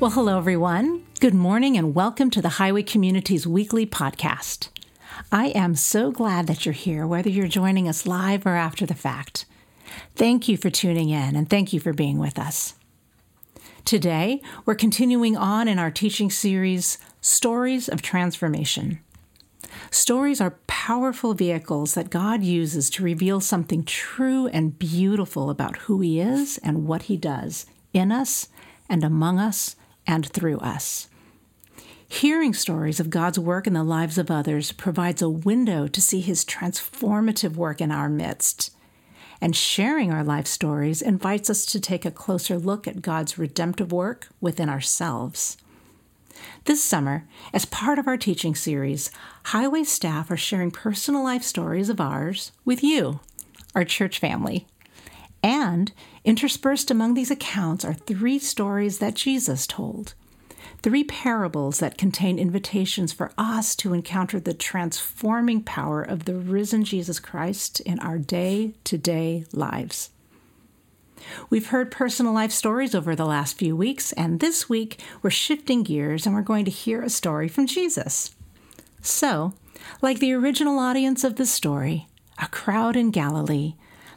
Well, hello, everyone. Good morning, and welcome to the Highway Community's weekly podcast. I am so glad that you're here, whether you're joining us live or after the fact. Thank you for tuning in, and thank you for being with us. Today, we're continuing on in our teaching series, Stories of Transformation. Stories are powerful vehicles that God uses to reveal something true and beautiful about who He is and what He does in us and among us and through us. Hearing stories of God's work in the lives of others provides a window to see His transformative work in our midst. And sharing our life stories invites us to take a closer look at God's redemptive work within ourselves. This summer, as part of our teaching series, Highway staff are sharing personal life stories of ours with you, our church family. And interspersed among these accounts are three stories that Jesus told. Three parables that contain invitations for us to encounter the transforming power of the risen Jesus Christ in our day to day lives. We've heard personal life stories over the last few weeks, and this week we're shifting gears and we're going to hear a story from Jesus. So, like the original audience of the story, a crowd in Galilee,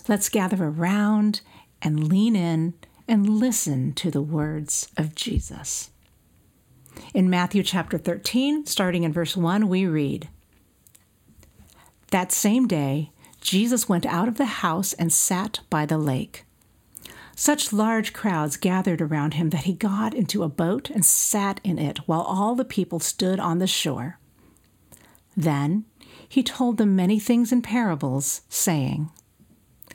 let's gather around and lean in and listen to the words of Jesus. In Matthew chapter 13, starting in verse 1, we read That same day, Jesus went out of the house and sat by the lake. Such large crowds gathered around him that he got into a boat and sat in it while all the people stood on the shore. Then he told them many things in parables, saying,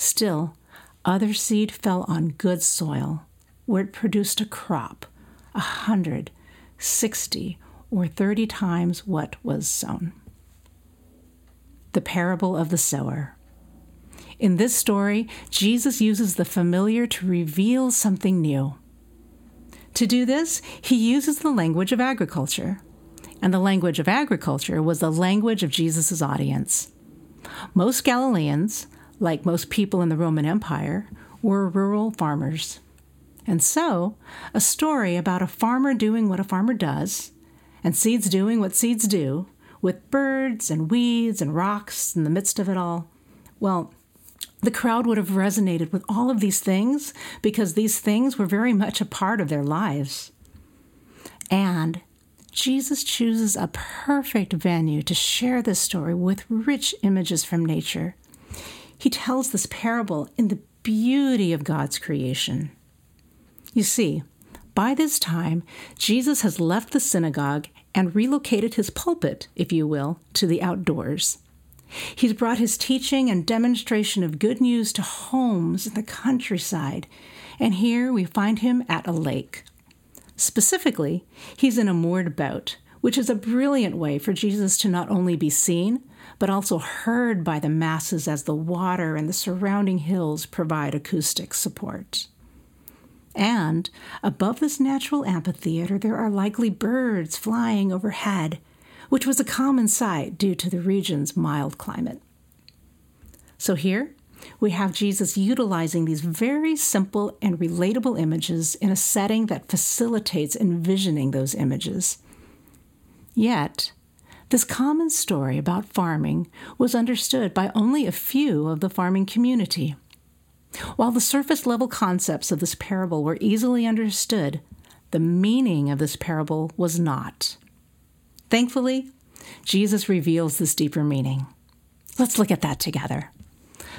Still, other seed fell on good soil, where it produced a crop, a hundred, sixty, or thirty times what was sown. The parable of the sower. In this story, Jesus uses the familiar to reveal something new. To do this, he uses the language of agriculture. And the language of agriculture was the language of Jesus' audience. Most Galileans, like most people in the Roman Empire, were rural farmers. And so, a story about a farmer doing what a farmer does, and seeds doing what seeds do, with birds and weeds and rocks in the midst of it all, well, the crowd would have resonated with all of these things because these things were very much a part of their lives. And Jesus chooses a perfect venue to share this story with rich images from nature. He tells this parable in the beauty of God's creation. You see, by this time, Jesus has left the synagogue and relocated his pulpit, if you will, to the outdoors. He's brought his teaching and demonstration of good news to homes in the countryside, and here we find him at a lake. Specifically, he's in a moored boat, which is a brilliant way for Jesus to not only be seen, but also heard by the masses as the water and the surrounding hills provide acoustic support. And above this natural amphitheater, there are likely birds flying overhead, which was a common sight due to the region's mild climate. So here we have Jesus utilizing these very simple and relatable images in a setting that facilitates envisioning those images. Yet, this common story about farming was understood by only a few of the farming community. While the surface level concepts of this parable were easily understood, the meaning of this parable was not. Thankfully, Jesus reveals this deeper meaning. Let's look at that together.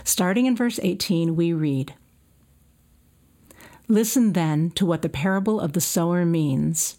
Starting in verse 18, we read Listen then to what the parable of the sower means.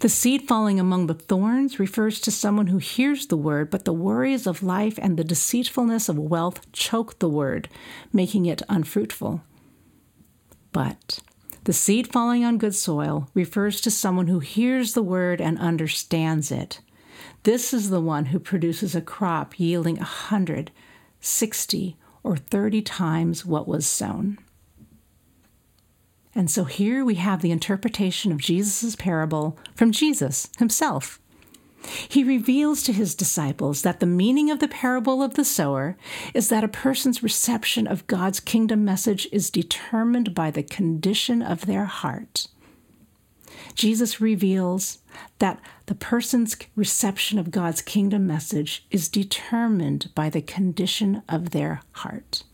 The seed falling among the thorns refers to someone who hears the word, but the worries of life and the deceitfulness of wealth choke the word, making it unfruitful. But the seed falling on good soil refers to someone who hears the word and understands it. This is the one who produces a crop yielding a hundred, sixty, or thirty times what was sown. And so here we have the interpretation of Jesus' parable from Jesus himself. He reveals to his disciples that the meaning of the parable of the sower is that a person's reception of God's kingdom message is determined by the condition of their heart. Jesus reveals that the person's reception of God's kingdom message is determined by the condition of their heart.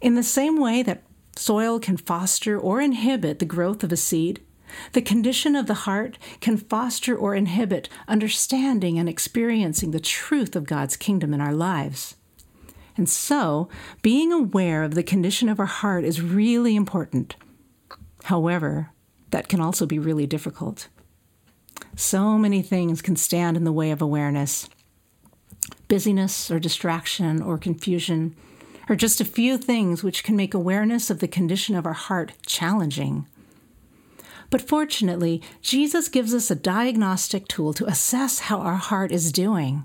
In the same way that soil can foster or inhibit the growth of a seed, the condition of the heart can foster or inhibit understanding and experiencing the truth of God's kingdom in our lives. And so, being aware of the condition of our heart is really important. However, that can also be really difficult. So many things can stand in the way of awareness. Busyness or distraction or confusion are just a few things which can make awareness of the condition of our heart challenging. But fortunately, Jesus gives us a diagnostic tool to assess how our heart is doing.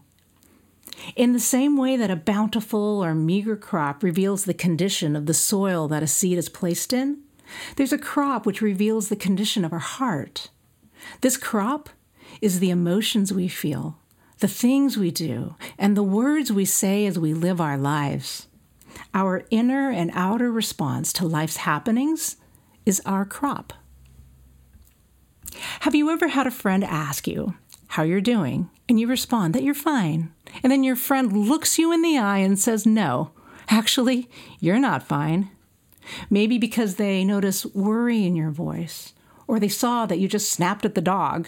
In the same way that a bountiful or meager crop reveals the condition of the soil that a seed is placed in, there's a crop which reveals the condition of our heart. This crop is the emotions we feel, the things we do, and the words we say as we live our lives. Our inner and outer response to life's happenings is our crop. Have you ever had a friend ask you how you're doing, and you respond that you're fine, and then your friend looks you in the eye and says, No, actually, you're not fine? Maybe because they notice worry in your voice, or they saw that you just snapped at the dog,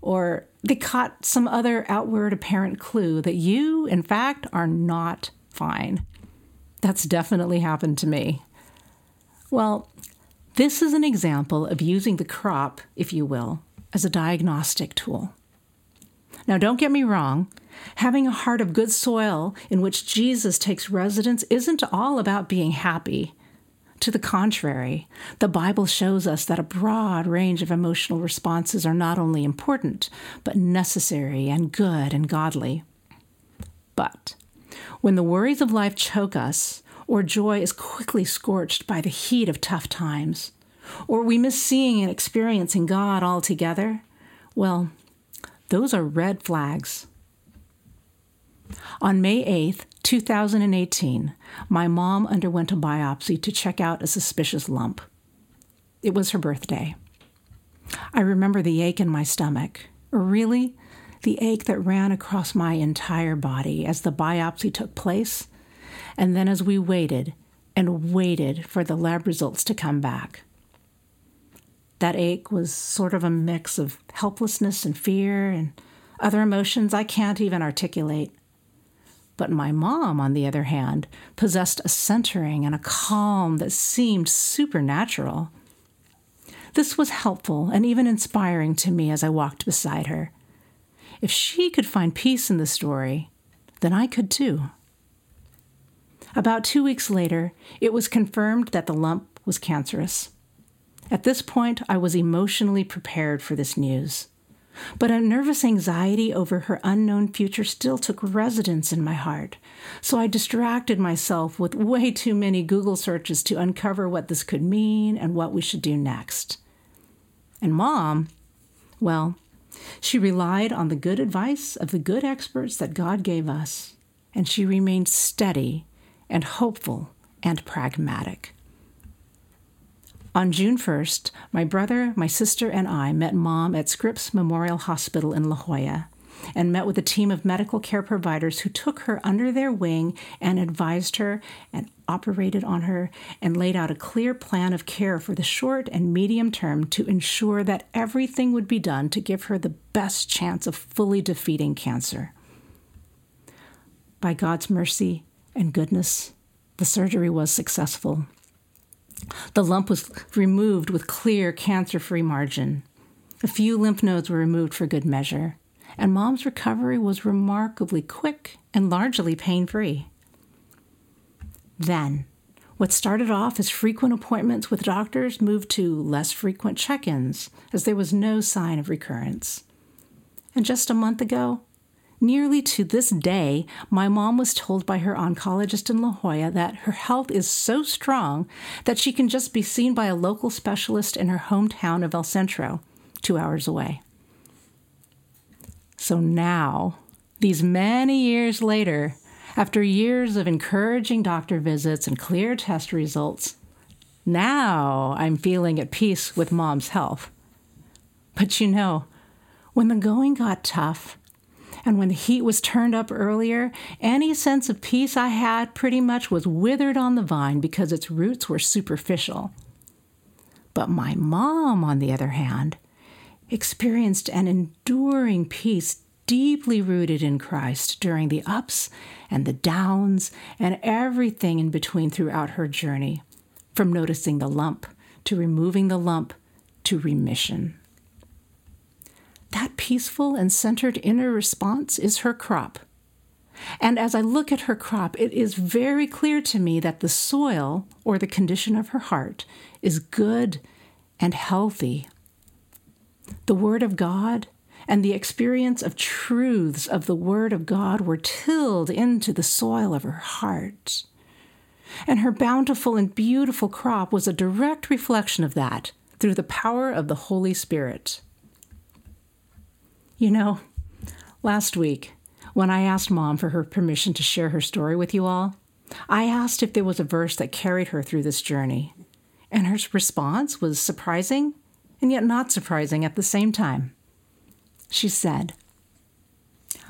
or they caught some other outward apparent clue that you, in fact, are not fine. That's definitely happened to me. Well, this is an example of using the crop, if you will, as a diagnostic tool. Now, don't get me wrong, having a heart of good soil in which Jesus takes residence isn't all about being happy. To the contrary, the Bible shows us that a broad range of emotional responses are not only important, but necessary and good and godly. But when the worries of life choke us, or joy is quickly scorched by the heat of tough times, or we miss seeing and experiencing God altogether, well, those are red flags. On May 8th, 2018, my mom underwent a biopsy to check out a suspicious lump. It was her birthday. I remember the ache in my stomach, really, the ache that ran across my entire body as the biopsy took place and then as we waited and waited for the lab results to come back. That ache was sort of a mix of helplessness and fear and other emotions I can't even articulate. But my mom, on the other hand, possessed a centering and a calm that seemed supernatural. This was helpful and even inspiring to me as I walked beside her. If she could find peace in the story, then I could too. About two weeks later, it was confirmed that the lump was cancerous. At this point, I was emotionally prepared for this news. But a nervous anxiety over her unknown future still took residence in my heart, so I distracted myself with way too many Google searches to uncover what this could mean and what we should do next. And mom, well, she relied on the good advice of the good experts that God gave us, and she remained steady and hopeful and pragmatic. On June 1st, my brother, my sister, and I met mom at Scripps Memorial Hospital in La Jolla, and met with a team of medical care providers who took her under their wing and advised her and operated on her and laid out a clear plan of care for the short and medium term to ensure that everything would be done to give her the best chance of fully defeating cancer. By God's mercy and goodness, the surgery was successful. The lump was removed with clear cancer free margin. A few lymph nodes were removed for good measure, and mom's recovery was remarkably quick and largely pain free. Then, what started off as frequent appointments with doctors moved to less frequent check ins, as there was no sign of recurrence. And just a month ago, nearly to this day, my mom was told by her oncologist in La Jolla that her health is so strong that she can just be seen by a local specialist in her hometown of El Centro two hours away. So now, these many years later, after years of encouraging doctor visits and clear test results, now I'm feeling at peace with mom's health. But you know, when the going got tough, and when the heat was turned up earlier, any sense of peace I had pretty much was withered on the vine because its roots were superficial. But my mom, on the other hand, experienced an enduring peace deeply rooted in Christ during the ups and the downs and everything in between throughout her journey, from noticing the lump to removing the lump to remission. That peaceful and centered inner response is her crop. And as I look at her crop, it is very clear to me that the soil, or the condition of her heart, is good and healthy the Word of God and the experience of truths of the Word of God were tilled into the soil of her heart. And her bountiful and beautiful crop was a direct reflection of that through the power of the Holy Spirit. You know, last week, when I asked Mom for her permission to share her story with you all, I asked if there was a verse that carried her through this journey. And her response was surprising and yet not surprising at the same time. She said,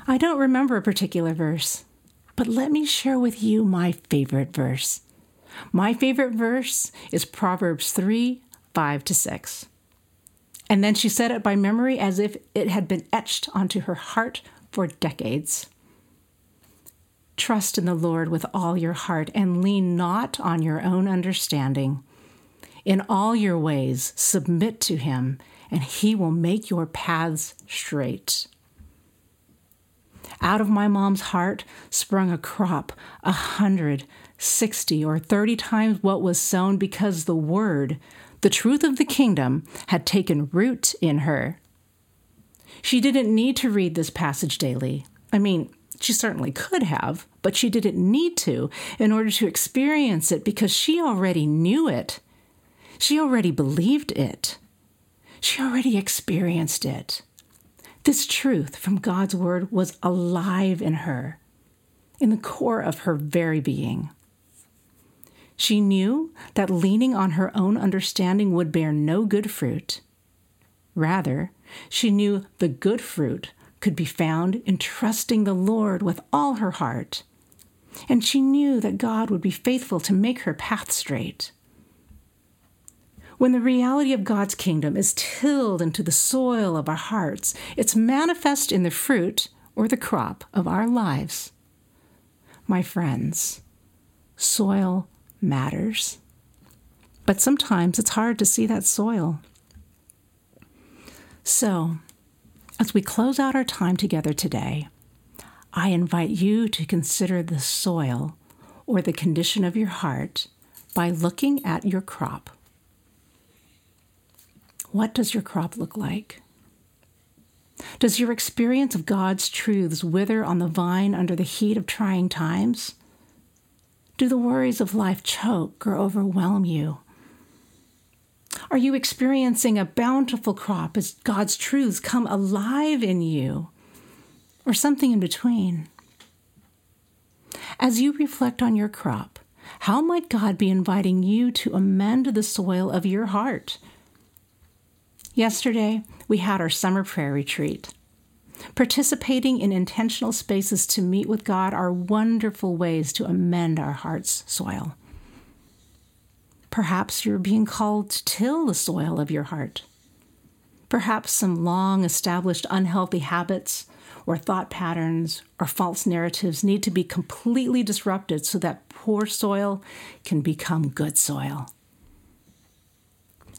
I don't remember a particular verse, but let me share with you my favorite verse. My favorite verse is Proverbs 3 5 to 6. And then she said it by memory as if it had been etched onto her heart for decades. Trust in the Lord with all your heart and lean not on your own understanding. In all your ways, submit to him, and he will make your paths straight. Out of my mom's heart sprung a crop, a hundred, sixty, or thirty times what was sown because the word, the truth of the kingdom, had taken root in her. She didn't need to read this passage daily. I mean, she certainly could have, but she didn't need to in order to experience it because she already knew it. She already believed it. She already experienced it. This truth from God's Word was alive in her, in the core of her very being. She knew that leaning on her own understanding would bear no good fruit. Rather, she knew the good fruit could be found in trusting the Lord with all her heart. And she knew that God would be faithful to make her path straight. When the reality of God's kingdom is tilled into the soil of our hearts, it's manifest in the fruit or the crop of our lives. My friends, soil matters. But sometimes it's hard to see that soil. So, as we close out our time together today, I invite you to consider the soil or the condition of your heart by looking at your crop. What does your crop look like? Does your experience of God's truths wither on the vine under the heat of trying times? Do the worries of life choke or overwhelm you? Are you experiencing a bountiful crop as God's truths come alive in you? Or something in between? As you reflect on your crop, how might God be inviting you to amend the soil of your heart Yesterday, we had our summer prayer retreat. Participating in intentional spaces to meet with God are wonderful ways to amend our heart's soil. Perhaps you're being called to till the soil of your heart. Perhaps some long established unhealthy habits or thought patterns or false narratives need to be completely disrupted so that poor soil can become good soil.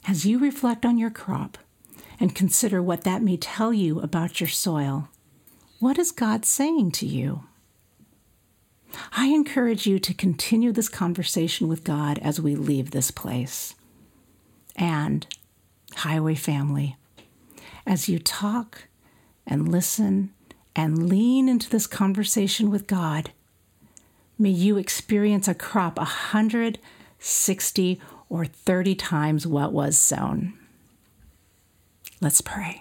As you reflect on your crop and consider what that may tell you about your soil, what is God saying to you? I encourage you to continue this conversation with God as we leave this place. And, Highway family, as you talk and listen and lean into this conversation with God, may you experience a crop 160 or 30 times what was sown. Let's pray.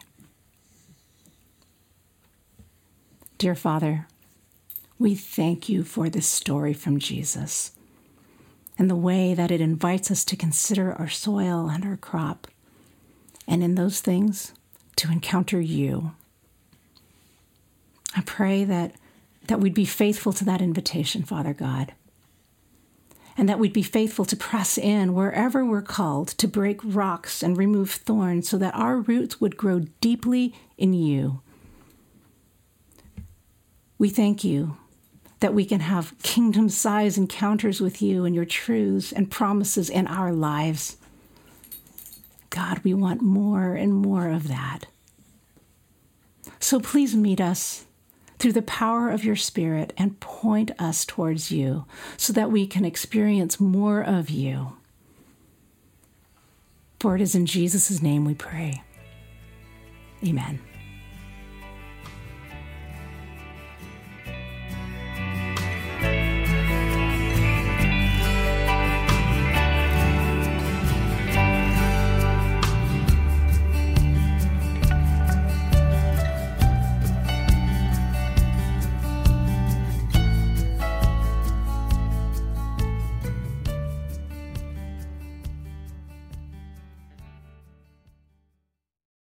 Dear Father, we thank you for this story from Jesus and the way that it invites us to consider our soil and our crop, and in those things, to encounter you. I pray that, that we'd be faithful to that invitation, Father God, and that we'd be faithful to press in wherever we're called to break rocks and remove thorns so that our roots would grow deeply in you. We thank you that we can have kingdom size encounters with you and your truths and promises in our lives. God, we want more and more of that. So please meet us through the power of your Spirit and point us towards you so that we can experience more of you. For it is in Jesus' name we pray. Amen.